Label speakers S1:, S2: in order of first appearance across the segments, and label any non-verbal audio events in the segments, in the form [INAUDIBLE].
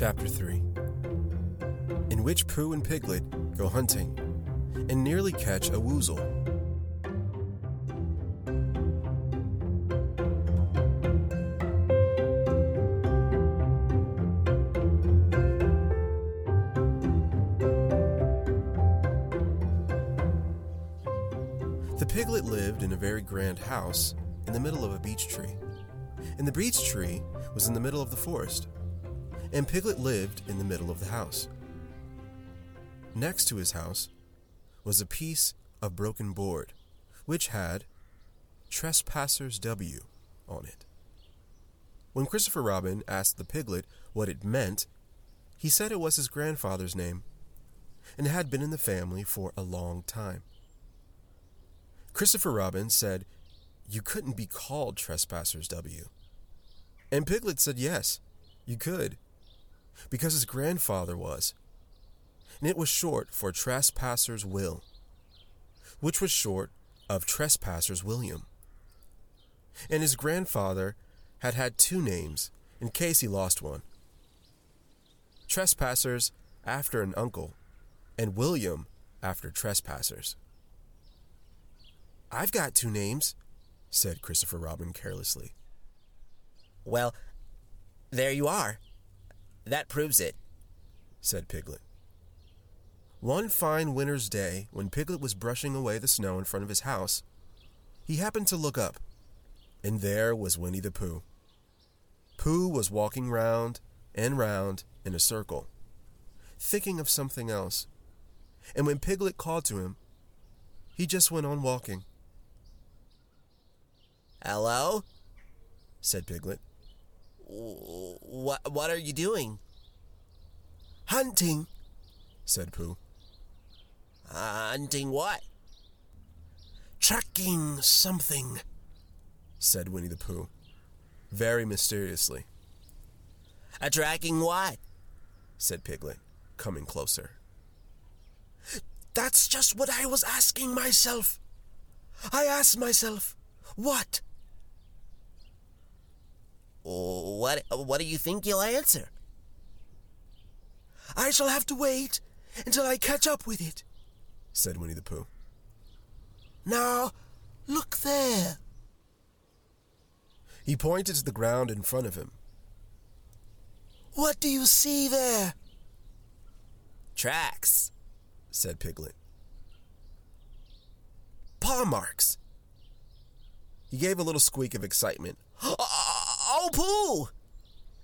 S1: Chapter 3 In which Pooh and Piglet go hunting and nearly catch a woozle. The piglet lived in a very grand house in the middle of a beech tree. And the beech tree was in the middle of the forest. And Piglet lived in the middle of the house. Next to his house was a piece of broken board, which had Trespassers W on it. When Christopher Robin asked the piglet what it meant, he said it was his grandfather's name and had been in the family for a long time. Christopher Robin said you couldn't be called Trespassers W. And Piglet said yes, you could, because his grandfather was. And it was short for Trespassers Will, which was short of Trespassers William. And his grandfather had had two names in case he lost one Trespassers after an uncle, and William after Trespassers. I've got two names, said Christopher Robin carelessly.
S2: Well, there you are. That proves it.
S1: said Piglet. One fine winter's day, when Piglet was brushing away the snow in front of his house, he happened to look up, and there was Winnie the Pooh. Pooh was walking round and round in a circle, thinking of something else, and when Piglet called to him, he just went on walking.
S2: Hello?
S1: said Piglet.
S2: What what are you doing?
S1: Hunting, said Pooh.
S2: Uh, hunting what?
S1: Tracking something, said Winnie the Pooh, very mysteriously.
S2: A tracking what?
S1: said Piglet, coming closer.
S3: That's just what I was asking myself. I asked myself, what?
S2: What what do you think you'll answer?
S3: I shall have to wait until I catch up with it,
S1: said Winnie the Pooh.
S3: Now, look there.
S1: He pointed to the ground in front of him.
S3: What do you see there?
S2: Tracks,
S1: said Piglet. Paw marks. He gave a little squeak of excitement. [GASPS]
S2: Oh, Oh,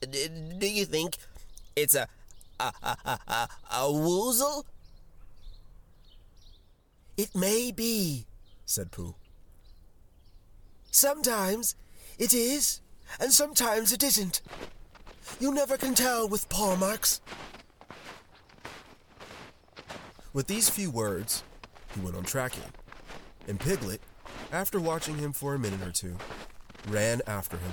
S2: Pooh! D- do you think it's a a a a a, a woozle?
S3: It may be,
S1: said Pooh.
S3: Sometimes it is, and sometimes it isn't. You never can tell with paw marks.
S1: With these few words, he went on tracking, and Piglet, after watching him for a minute or two, ran after him.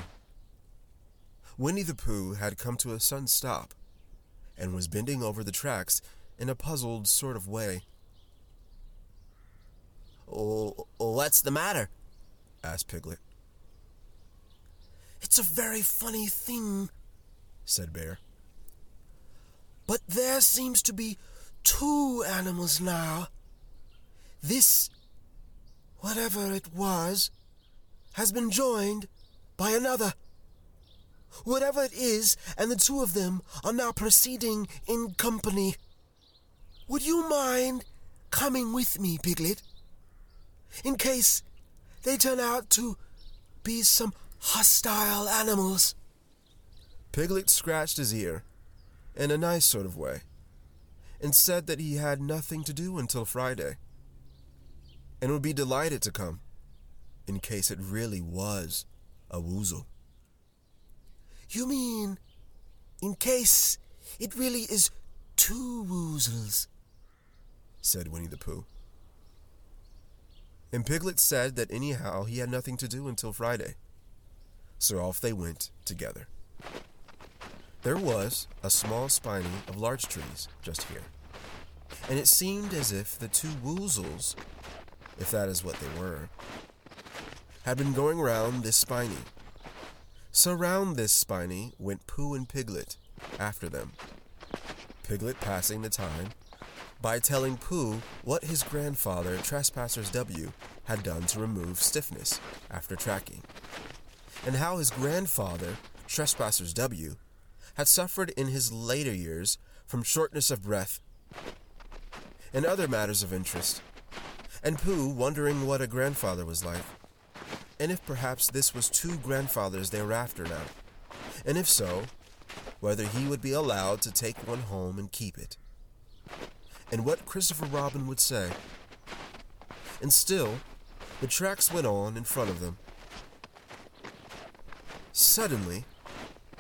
S1: Winnie the Pooh had come to a sudden stop and was bending over the tracks in a puzzled sort of way.
S2: Oh, what's the matter?
S1: asked Piglet.
S3: It's a very funny thing,
S1: said Bear.
S3: But there seems to be two animals now. This, whatever it was, has been joined by another. Whatever it is, and the two of them are now proceeding in company. Would you mind coming with me, Piglet? In case they turn out to be some hostile animals.
S1: Piglet scratched his ear, in a nice sort of way, and said that he had nothing to do until Friday, and would be delighted to come, in case it really was a woozle.
S3: You mean, in case it really is two woozles?
S1: said Winnie the Pooh. And Piglet said that anyhow he had nothing to do until Friday. So off they went together. There was a small spinney of larch trees just here, and it seemed as if the two woozles, if that is what they were, had been going round this spinney. So round this spinney went Pooh and Piglet, after them. Piglet passing the time by telling Pooh what his grandfather, Trespassers W, had done to remove stiffness after tracking, and how his grandfather, Trespassers W, had suffered in his later years from shortness of breath and other matters of interest, and Pooh wondering what a grandfather was like, and if perhaps this was two grandfathers thereafter now, and if so, whether he would be allowed to take one home and keep it, and what Christopher Robin would say. And still, the tracks went on in front of them. Suddenly,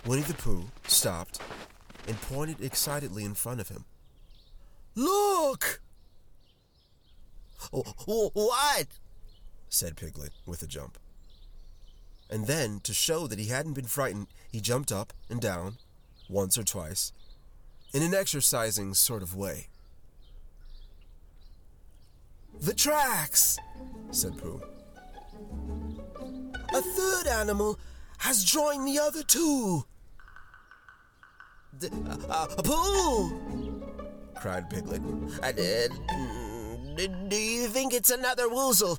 S1: Winnie the Pooh stopped and pointed excitedly in front of him.
S3: Look!
S2: "Wh- What?
S1: said Piglet with a jump. And then, to show that he hadn't been frightened, he jumped up and down, once or twice, in an exercising sort of way.
S3: The tracks!
S1: said Pooh.
S3: A third animal has joined the other two.
S2: D- uh, Pooh!
S1: cried Piglet.
S2: Uh, d- d- do you think it's another woozle?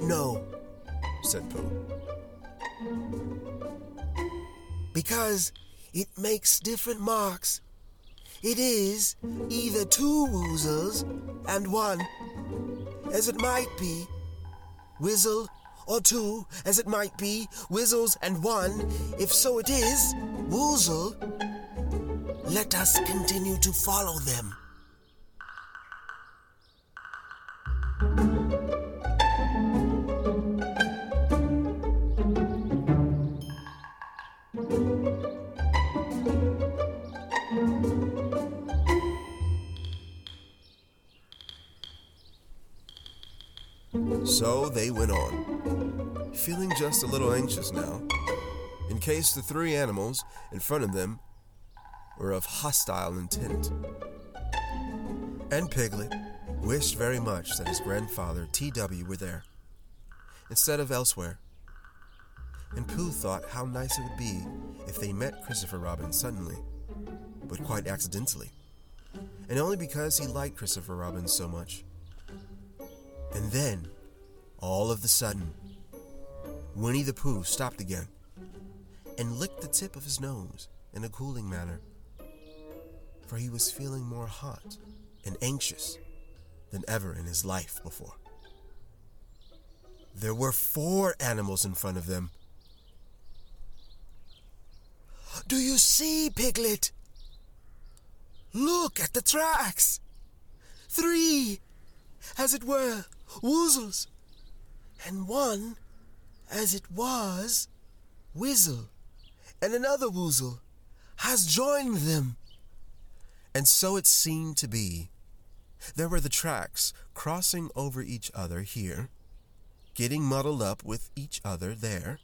S3: No,
S1: said Pooh.
S3: because it makes different marks. It is either two woozles and one, as it might be, whizzle, or two, as it might be, whizzles and one. If so it is, woozle. Let us continue to follow them.
S1: So they went on, feeling just a little anxious now, in case the three animals in front of them were of hostile intent. And Piglet wished very much that his grandfather T.W. were there, instead of elsewhere. And Pooh thought how nice it would be if they met Christopher Robin suddenly, but quite accidentally, and only because he liked Christopher Robin so much. And then, all of the sudden, Winnie the Pooh stopped again and licked the tip of his nose in a cooling manner, for he was feeling more hot and anxious than ever in his life before. There were four animals in front of them.
S3: Do you see, Piglet? Look at the tracks. Three, as it were, woozles, and one, as it was, whizzle, and another woozle has joined them.
S1: And so it seemed to be. There were the tracks crossing over each other here, getting muddled up with each other there,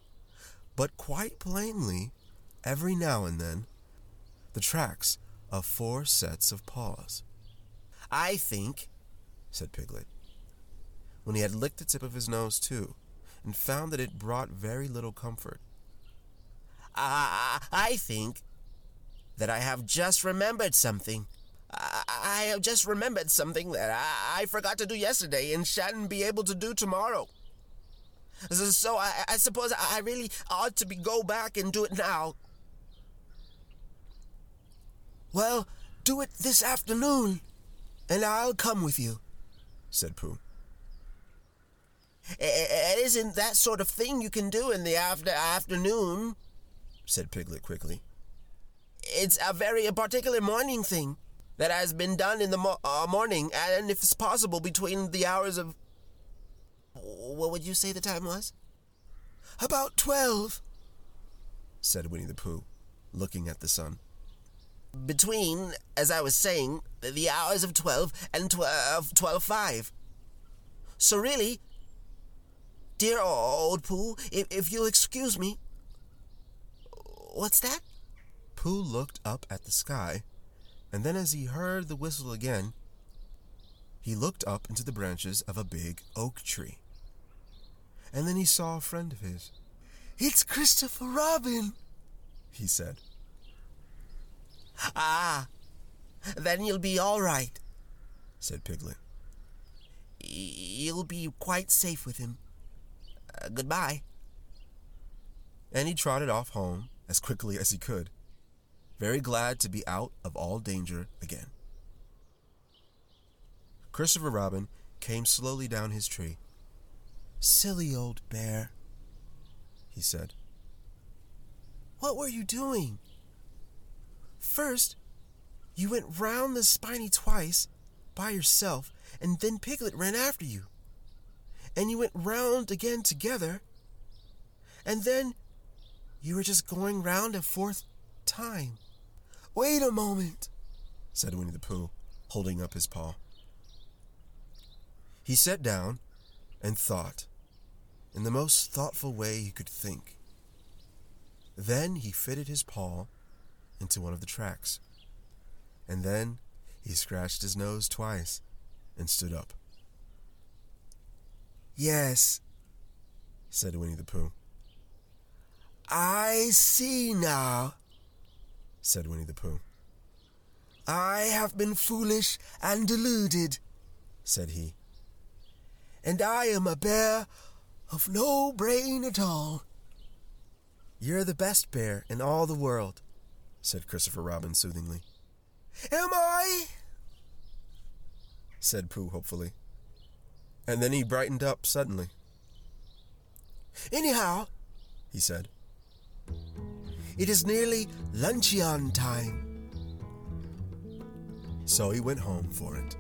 S1: but quite plainly, every now and then, the tracks of four sets of paws. I think, said Piglet, when he had licked the tip of his nose too, and found that it brought very little comfort.
S2: Ah, I, I think that I have just remembered something. I, have just remembered something that I, forgot to do yesterday and shan't be able to do tomorrow. So, so I, I suppose I really ought to be go back and do it now.
S3: Well, do it this afternoon, and I'll come with you.
S1: said Pooh.
S2: It isn't that sort of thing you can do in the after afternoon.
S1: said Piglet quickly.
S2: It's a very particular morning thing that has been done in the mo- uh, morning, and if it's possible, between the hours of. What would you say the time was?
S3: About twelve.
S1: said Winnie the Pooh, looking at the sun.
S2: Between, as I was saying, the hours of 12 and 12, 12 5. So really, dear old Pooh, if, if you'll excuse me. What's that?
S1: Pooh looked up at the sky, and then as he heard the whistle again, he looked up into the branches of a big oak tree. And then he saw a friend of his,
S3: It's Christopher Robin.
S1: he said.
S2: Ah, then you'll be all right,
S1: said Piglet.
S2: You'll be quite safe with him. Uh, goodbye.
S1: And he trotted off home as quickly as he could, very glad to be out of all danger again. Christopher Robin came slowly down his tree.
S3: Silly old bear, he said. What were you doing? First, you went round the spinney twice by yourself, and then Piglet ran after you. And you went round again together, and then you were just going round a fourth time. Wait a moment, said Winnie the Pooh, holding up his paw.
S1: He sat down and thought in the most thoughtful way he could think. Then he fitted his paw into one of the tracks. And then he scratched his nose twice and stood up.
S3: Yes, said Winnie the Pooh. I see now, said Winnie the Pooh. I have been foolish and deluded, said he. And I am a bear of no brain at all.
S1: You're the best bear in all the world, said Christopher Robin soothingly.
S3: Am I?
S1: said Pooh hopefully. And then he brightened up suddenly.
S3: Anyhow, he said, it is nearly luncheon time.
S1: So he went home for it.